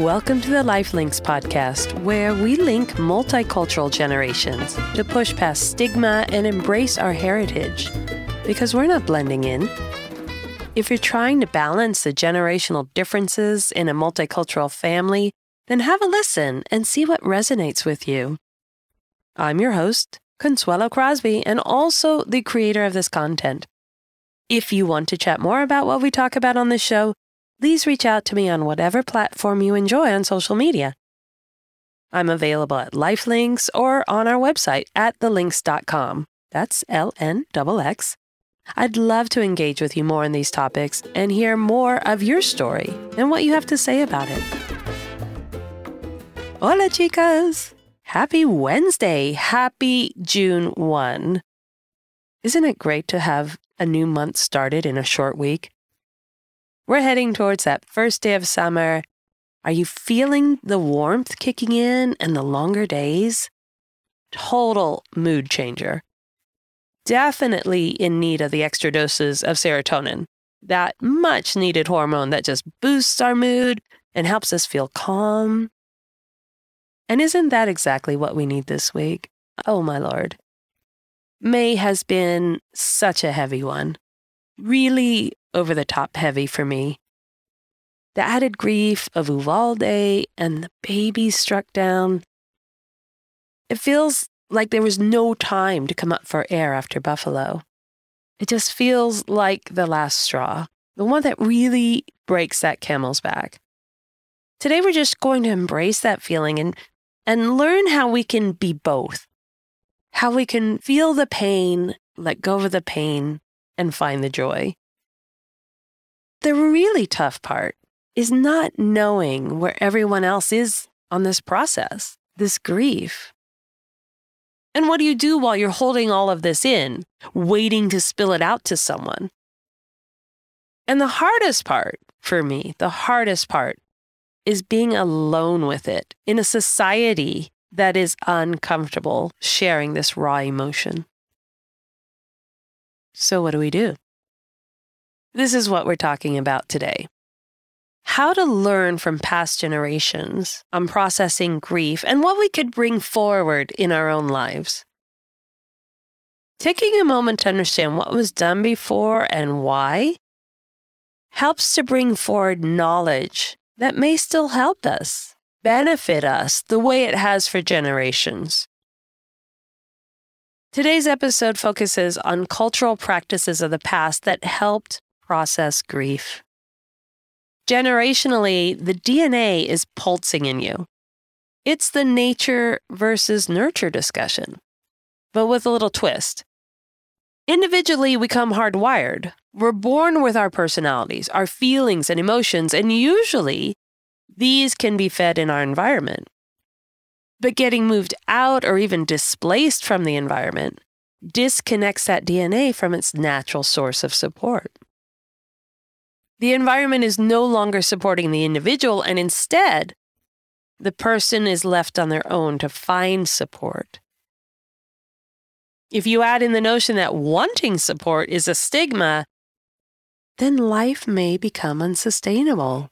Welcome to the Lifelinks podcast, where we link multicultural generations to push past stigma and embrace our heritage. Because we're not blending in. If you're trying to balance the generational differences in a multicultural family, then have a listen and see what resonates with you. I'm your host, Consuelo Crosby, and also the creator of this content. If you want to chat more about what we talk about on the show, please reach out to me on whatever platform you enjoy on social media. I'm available at Lifelinks or on our website at thelnx.com. That's L N X. I'd love to engage with you more on these topics and hear more of your story and what you have to say about it. Hola, chicas! Happy Wednesday! Happy June 1. Isn't it great to have a new month started in a short week? We're heading towards that first day of summer. Are you feeling the warmth kicking in and the longer days? Total mood changer. Definitely in need of the extra doses of serotonin, that much needed hormone that just boosts our mood and helps us feel calm. And isn't that exactly what we need this week? Oh, my Lord. May has been such a heavy one. Really over the top heavy for me. The added grief of Uvalde and the baby struck down. It feels like there was no time to come up for air after Buffalo. It just feels like the last straw, the one that really breaks that camel's back. Today, we're just going to embrace that feeling and, and learn how we can be both. How we can feel the pain, let go of the pain, and find the joy. The really tough part is not knowing where everyone else is on this process, this grief. And what do you do while you're holding all of this in, waiting to spill it out to someone? And the hardest part for me, the hardest part is being alone with it in a society that is uncomfortable sharing this raw emotion. So, what do we do? This is what we're talking about today. How to learn from past generations on processing grief and what we could bring forward in our own lives. Taking a moment to understand what was done before and why helps to bring forward knowledge that may still help us, benefit us the way it has for generations. Today's episode focuses on cultural practices of the past that helped process grief. Generationally, the DNA is pulsing in you. It's the nature versus nurture discussion, but with a little twist. Individually, we come hardwired. We're born with our personalities, our feelings, and emotions, and usually these can be fed in our environment. But getting moved out or even displaced from the environment disconnects that DNA from its natural source of support. The environment is no longer supporting the individual, and instead, the person is left on their own to find support. If you add in the notion that wanting support is a stigma, then life may become unsustainable.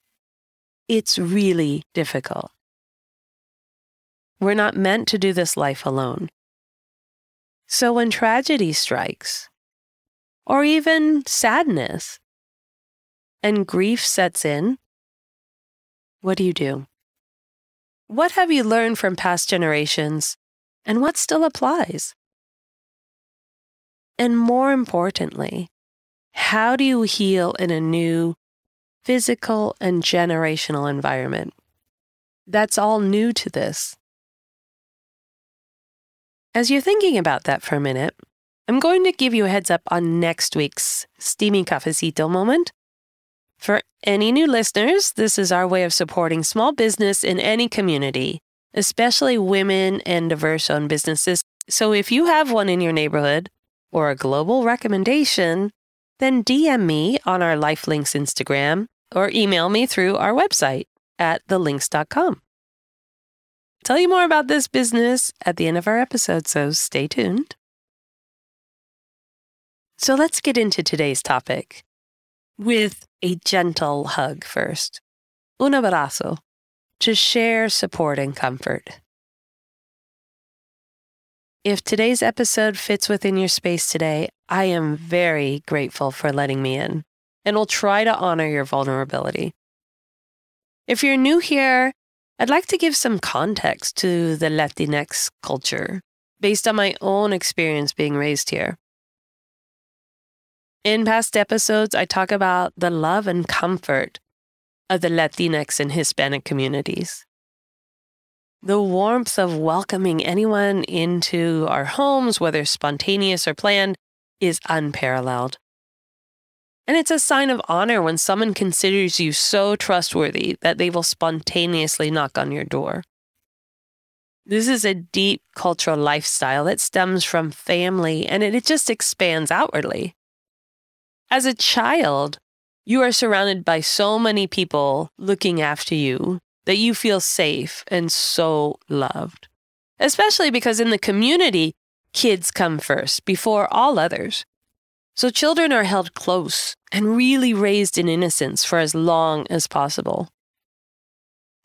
It's really difficult. We're not meant to do this life alone. So when tragedy strikes, or even sadness, and grief sets in, what do you do? What have you learned from past generations and what still applies? And more importantly, how do you heal in a new physical and generational environment? That's all new to this. As you're thinking about that for a minute, I'm going to give you a heads up on next week's Steamy Cafecito moment for any new listeners, this is our way of supporting small business in any community, especially women and diverse owned businesses. So if you have one in your neighborhood or a global recommendation, then DM me on our Lifelinks Instagram or email me through our website at thelnx.com. Tell you more about this business at the end of our episode, so stay tuned. So let's get into today's topic with a gentle hug first. Un abrazo. to share support and comfort. If today's episode fits within your space today, I am very grateful for letting me in and will try to honor your vulnerability. If you're new here, I'd like to give some context to the Latinx culture based on my own experience being raised here. In past episodes, I talk about the love and comfort of the Latinx and Hispanic communities. The warmth of welcoming anyone into our homes, whether spontaneous or planned, is unparalleled. And it's a sign of honor when someone considers you so trustworthy that they will spontaneously knock on your door. This is a deep cultural lifestyle that stems from family and it just expands outwardly. As a child, you are surrounded by so many people looking after you that you feel safe and so loved. Especially because in the community, kids come first before all others. So children are held close and really raised in innocence for as long as possible.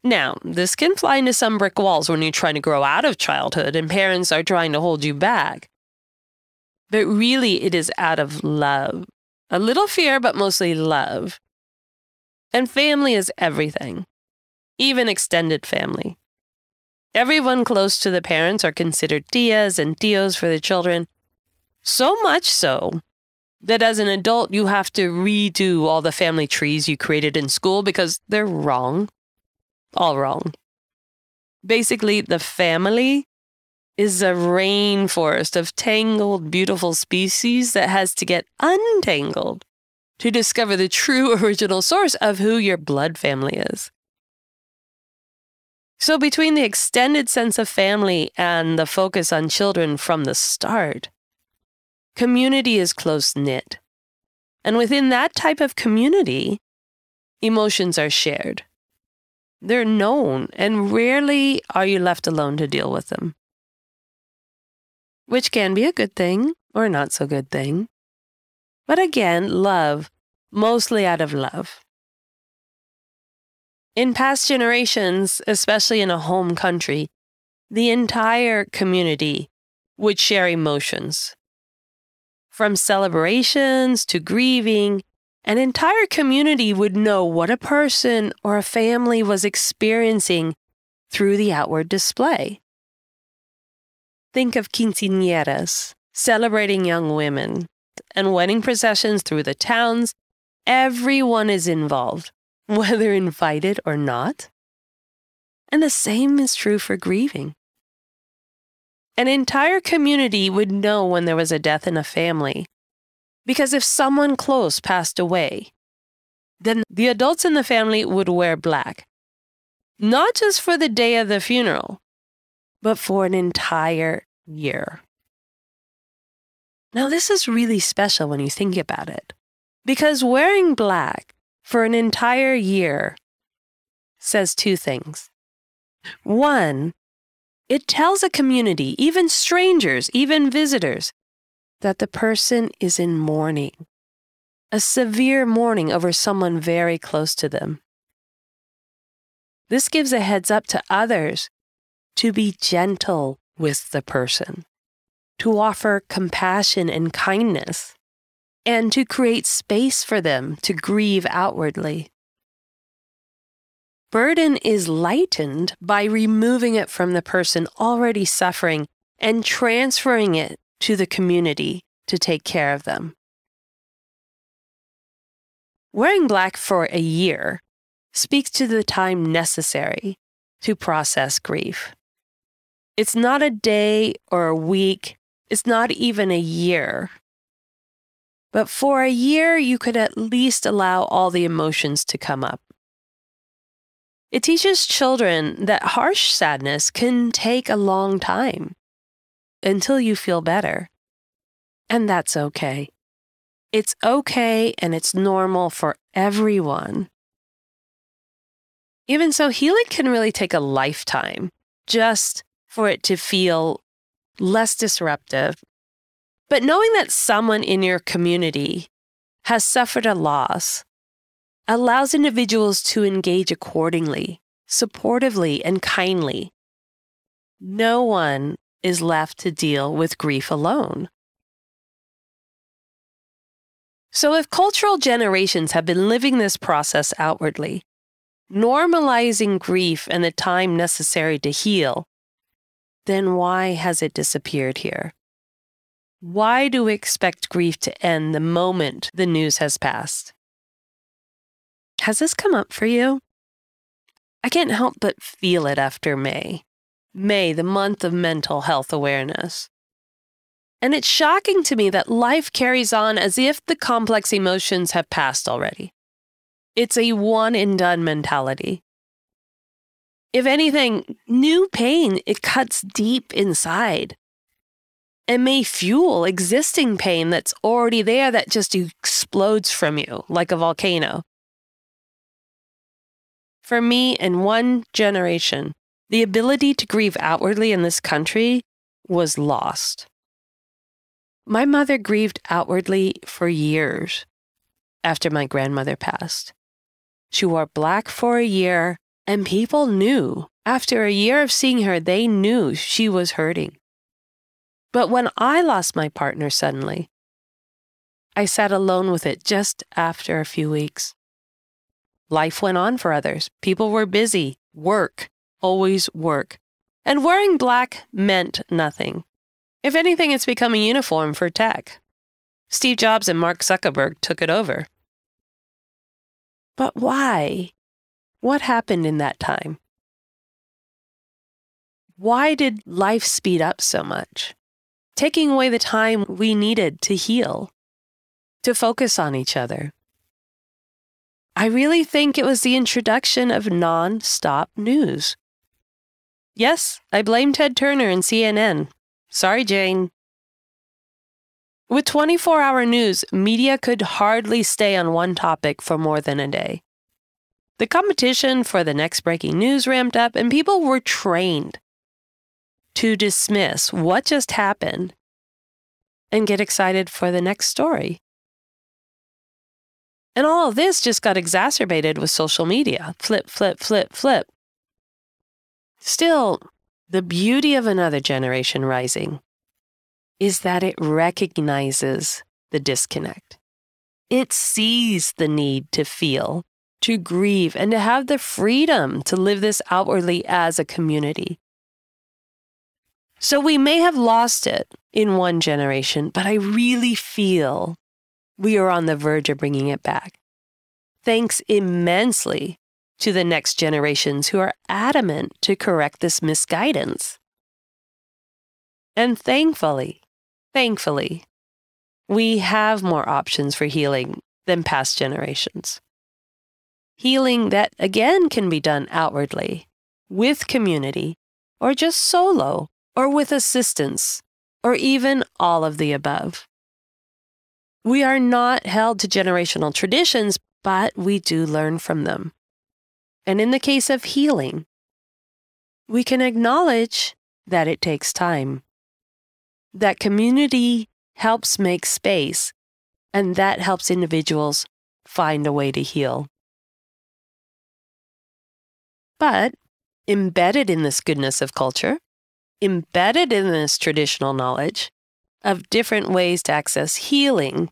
Now, this can fly into some brick walls when you're trying to grow out of childhood and parents are trying to hold you back. But really, it is out of love. A little fear, but mostly love. And family is everything even extended family. Everyone close to the parents are considered tias and tios for the children. So much so that as an adult, you have to redo all the family trees you created in school because they're wrong. All wrong. Basically, the family is a rainforest of tangled, beautiful species that has to get untangled to discover the true original source of who your blood family is. So, between the extended sense of family and the focus on children from the start, community is close knit. And within that type of community, emotions are shared. They're known, and rarely are you left alone to deal with them. Which can be a good thing or not so good thing. But again, love, mostly out of love. In past generations, especially in a home country, the entire community would share emotions. From celebrations to grieving, an entire community would know what a person or a family was experiencing through the outward display. Think of quinceañeras, celebrating young women, and wedding processions through the towns. Everyone is involved whether invited or not. And the same is true for grieving. An entire community would know when there was a death in a family. Because if someone close passed away, then the adults in the family would wear black. Not just for the day of the funeral, but for an entire year. Now, this is really special when you think about it, because wearing black for an entire year says two things. One, it tells a community, even strangers, even visitors, that the person is in mourning, a severe mourning over someone very close to them. This gives a heads up to others to be gentle with the person, to offer compassion and kindness and to create space for them to grieve outwardly. Burden is lightened by removing it from the person already suffering and transferring it to the community to take care of them. Wearing black for a year speaks to the time necessary to process grief. It's not a day or a week, it's not even a year but for a year, you could at least allow all the emotions to come up. It teaches children that harsh sadness can take a long time until you feel better. And that's okay. It's okay and it's normal for everyone. Even so, healing can really take a lifetime just for it to feel less disruptive but knowing that someone in your community has suffered a loss allows individuals to engage accordingly supportively, and kindly. No one is left to deal with grief alone. So, if cultural generations have been living this process outwardly, normalizing grief and the time necessary to heal, then why has it disappeared here? Why do we expect grief to end the moment the news has passed? Has this come up for you? I can't help but feel it after May. May, the month of mental health awareness. And it's shocking to me that life carries on as if the complex emotions have passed already. It's a one and done mentality. If anything, new pain, it cuts deep inside and may fuel existing pain that's already there that just explodes from you like a volcano. For me, in one generation, the ability to grieve outwardly in this country was lost. My mother grieved outwardly for years after my grandmother passed. She wore black for a year, and people knew. After a year of seeing her, they knew she was hurting. But when I lost my partner suddenly, I sat alone with it just after a few weeks. Life went on for others. People were busy. Work, always work. And wearing black meant nothing. If anything, it's become a uniform for tech. Steve Jobs and Mark Zuckerberg took it over. But why? What happened in that time? Why did life speed up so much? Taking away the time we needed to heal, to focus on each other. I really think it was the introduction of non stop news. Yes, I blame Ted Turner and CNN. Sorry, Jane. With 24 hour news, media could hardly stay on one topic for more than a day. The competition for the next breaking news ramped up, and people were trained to dismiss what just happened and get excited for the next story. And all of this just got exacerbated with social media flip, flip, flip, flip. Still, the beauty of another generation rising is that it recognizes the disconnect. It sees the need to feel, to grieve, and to have the freedom to live this outwardly as a community. So we may have lost it in one generation, but I really feel we are on the verge of bringing it back. Thanks immensely to the next generations who are adamant to correct this misguidance. And thankfully, thankfully, we have more options for healing than past generations. Healing that again can be done outwardly, with community, or just solo, or with assistance, or even all of the above. We are not held to generational traditions, but we do learn from them. And in the case of healing, we can acknowledge that it takes time, that community helps make space, and that helps individuals find a way to heal. But embedded in this goodness of culture, embedded in this traditional knowledge of different ways to access healing,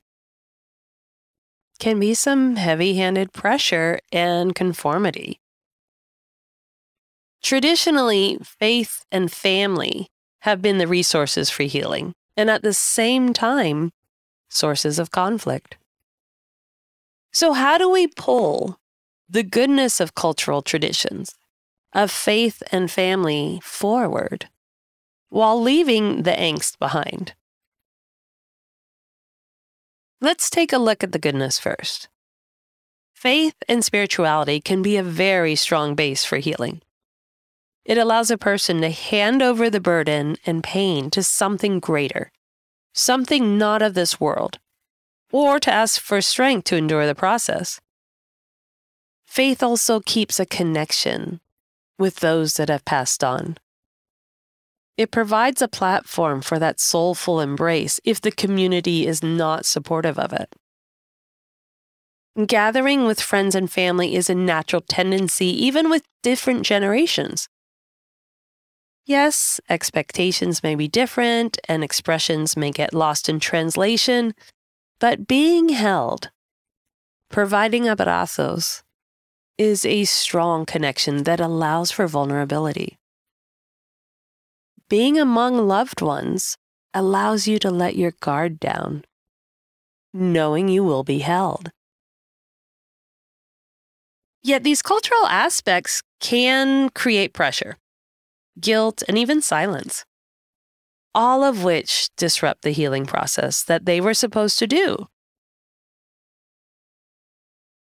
can be some heavy handed pressure and conformity. Traditionally, faith and family have been the resources for healing, and at the same time, sources of conflict. So, how do we pull the goodness of cultural traditions, of faith and family forward, while leaving the angst behind? Let's take a look at the goodness first. Faith and spirituality can be a very strong base for healing. It allows a person to hand over the burden and pain to something greater, something not of this world, or to ask for strength to endure the process. Faith also keeps a connection with those that have passed on. It provides a platform for that soulful embrace if the community is not supportive of it. Gathering with friends and family is a natural tendency, even with different generations. Yes, expectations may be different and expressions may get lost in translation, but being held, providing abrazos, is a strong connection that allows for vulnerability. Being among loved ones allows you to let your guard down, knowing you will be held. Yet these cultural aspects can create pressure, guilt, and even silence, all of which disrupt the healing process that they were supposed to do.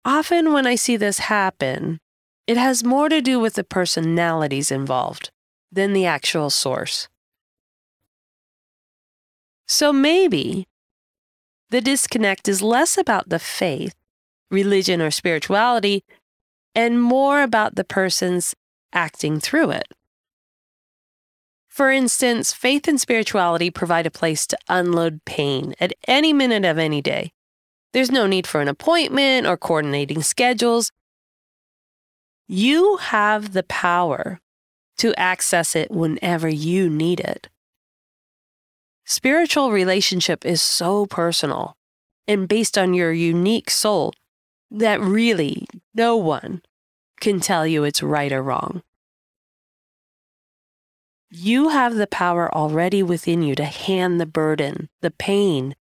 Often, when I see this happen, it has more to do with the personalities involved than the actual source. So maybe the disconnect is less about the faith, religion, or spirituality, and more about the person's acting through it. For instance, faith and spirituality provide a place to unload pain at any minute of any day. There's no need for an appointment or coordinating schedules. You have the power to access it whenever you need it. Spiritual relationship is so personal and based on your unique soul that really no one can tell you it's right or wrong. You have the power already within you to hand the burden, the pain,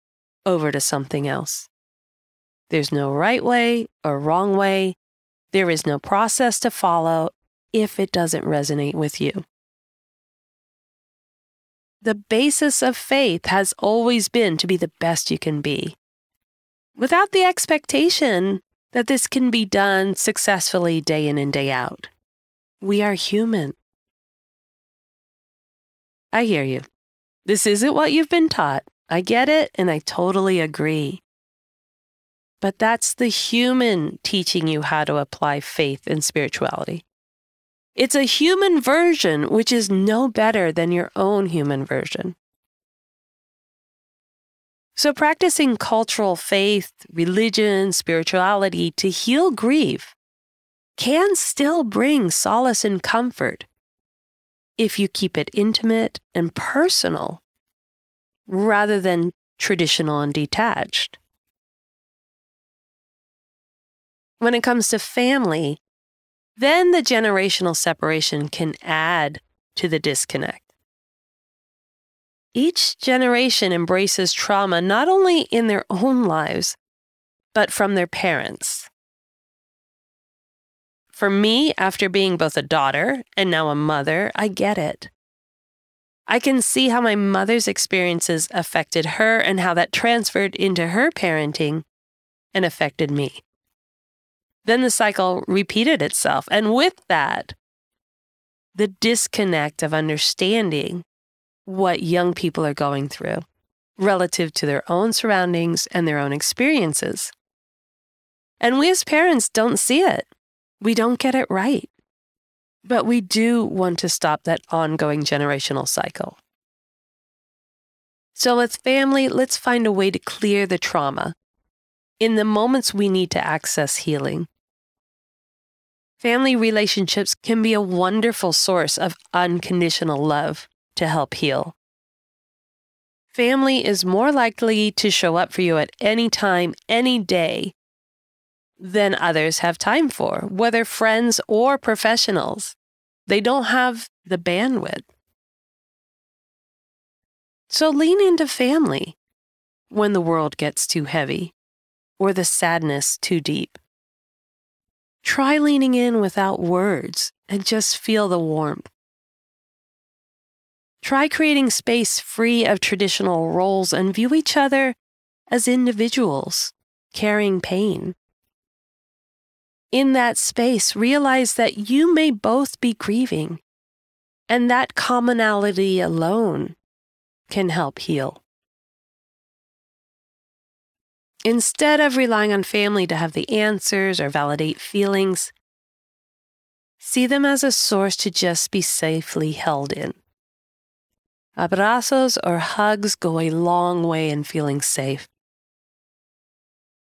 over to something else. There's no right way or wrong way. There is no process to follow if it doesn't resonate with you. The basis of faith has always been to be the best you can be, without the expectation that this can be done successfully day in and day out. We are human. I hear you. This isn't what you've been taught. I get it, and I totally agree. But that's the human teaching you how to apply faith and spirituality. It's a human version which is no better than your own human version. So, practicing cultural faith, religion, spirituality to heal grief can still bring solace and comfort if you keep it intimate and personal rather than traditional and detached. When it comes to family, then the generational separation can add to the disconnect. Each generation embraces trauma not only in their own lives, but from their parents. For me, after being both a daughter and now a mother, I get it. I can see how my mother's experiences affected her and how that transferred into her parenting and affected me. Then the cycle repeated itself. And with that, the disconnect of understanding what young people are going through relative to their own surroundings and their own experiences. And we as parents don't see it. We don't get it right. But we do want to stop that ongoing generational cycle. So, with family, let's find a way to clear the trauma in the moments we need to access healing. Family relationships can be a wonderful source of unconditional love to help heal. Family is more likely to show up for you at any time, any day, than others have time for, whether friends or professionals. They don't have the bandwidth. So lean into family when the world gets too heavy or the sadness too deep. Try leaning in without words and just feel the warmth. Try creating space free of traditional roles and view each other as individuals carrying pain. In that space, realize that you may both be grieving, and that commonality alone can help heal. Instead of relying on family to have the answers or validate feelings, see them as a source to just be safely held in. Abrazos or hugs go a long way in feeling safe.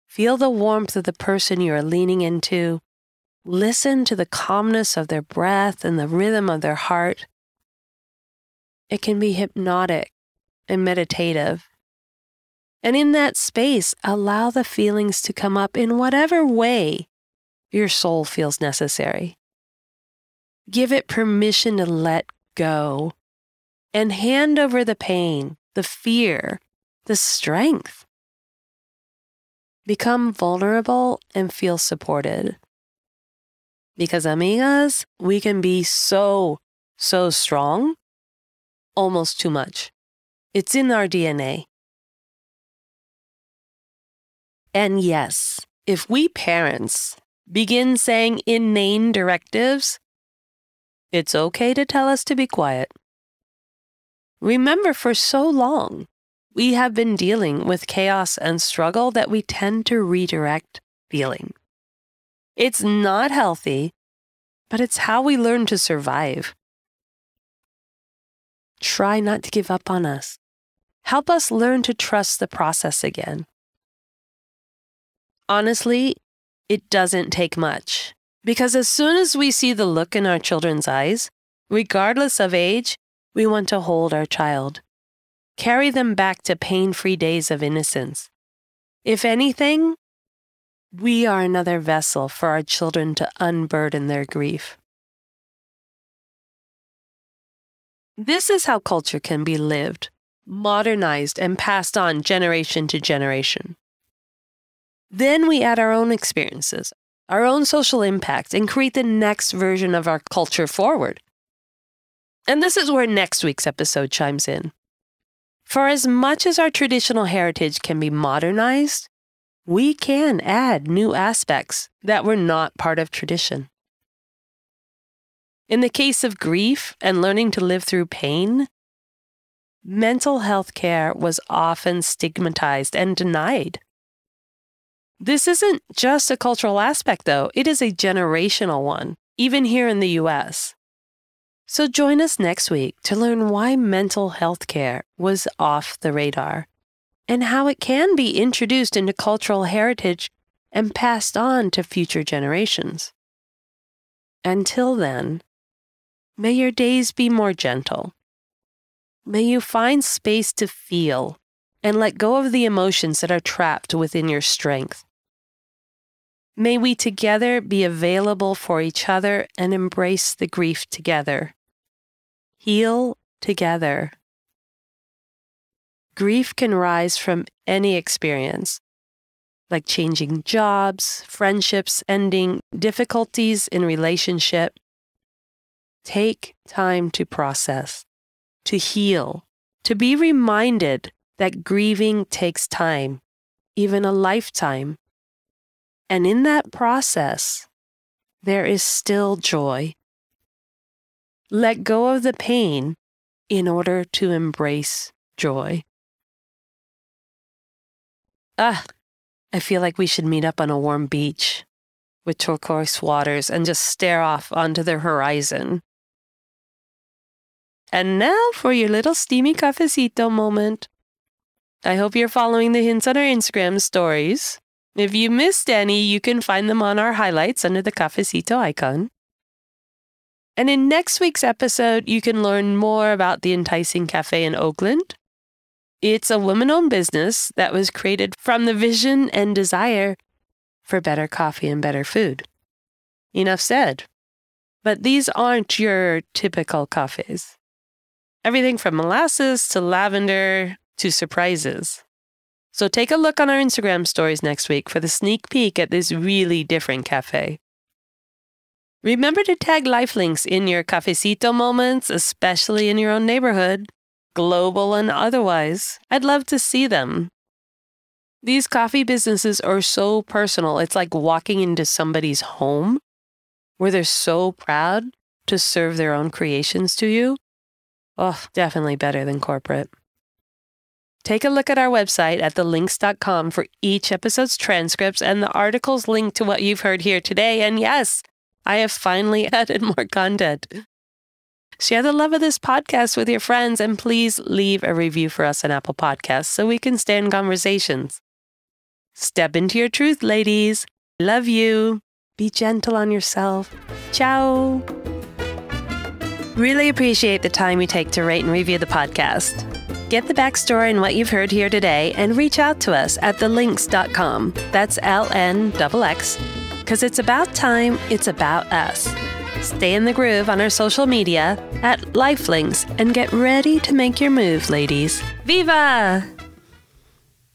Feel the warmth of the person you are leaning into. Listen to the calmness of their breath and the rhythm of their heart. It can be hypnotic and meditative. And in that space, allow the feelings to come up in whatever way your soul feels necessary. Give it permission to let go and hand over the pain, the fear, the strength. Become vulnerable and feel supported. Because, amigas, we can be so, so strong, almost too much. It's in our DNA. And yes, if we parents begin saying inane directives, it's okay to tell us to be quiet. Remember, for so long, we have been dealing with chaos and struggle that we tend to redirect feeling. It's not healthy, but it's how we learn to survive. Try not to give up on us. Help us learn to trust the process again. Honestly, it doesn't take much. Because as soon as we see the look in our children's eyes, regardless of age, we want to hold our child carry them back to pain free days of innocence. If anything, we are another vessel for our children to unburden their grief. This is how culture can be lived, modernized, and passed on generation to generation. Then we add our own experiences, our own social impact, and create the next version of our culture forward. And this is where next week's episode chimes in. For as much as our traditional heritage can be modernized, we can add new aspects that were not part of tradition. In the case of grief and learning to live through pain, mental health care was often stigmatized and denied. This isn't just a cultural aspect, though, it is a generational one, even here in the US. So join us next week to learn why mental health care was off the radar and how it can be introduced into cultural heritage and passed on to future generations. Until then, may your days be more gentle. May you find space to feel and let go of the emotions that are trapped within your strength. May we together be available for each other and embrace the grief together heal together. Grief can rise from any experience, like changing jobs, friendships ending, difficulties in relationship. Take time to process, to heal, to be reminded that grieving takes time, even a lifetime. And in that process, there is still joy let go of the pain in order to embrace joy. Ah, I feel like we should meet up on a warm beach with turquoise waters and just stare off onto the horizon. And now for your little steamy cafecito moment. I hope you're following the hints on our Instagram stories. If you missed any, you can find them on our highlights under the cafecito icon. And in next week's episode, you can learn more about the Enticing Cafe in Oakland. It's a woman owned business that was created from the vision and desire for better coffee and better food. Enough said. But these aren't your typical cafes. Everything from molasses to lavender to surprises. So take a look on our Instagram stories next week for the sneak peek at this really different cafe. Remember to tag lifelinks in your cafecito moments, especially in your own neighborhood, global and otherwise. I'd love to see them. These coffee businesses are so personal. It's like walking into somebody's home where they're so proud to serve their own creations to you. Oh, definitely better than corporate. Take a look at our website at thelnx.com for each episode's transcripts and the articles linked to what you've heard here today. And yes, I have finally added more content. Share the love of this podcast with your friends and please leave a review for us on Apple Podcasts so we can stay in conversations. Step into your truth, ladies. Love you. Be gentle on yourself. Ciao. Really appreciate the time you take to rate and review the podcast. Get the backstory and what you've heard here today and reach out to us at thelnx.com. That's L N X, because it's about time, it's about us. Stay in the groove on our social media at Lifelinks and get ready to make your move, ladies. Viva!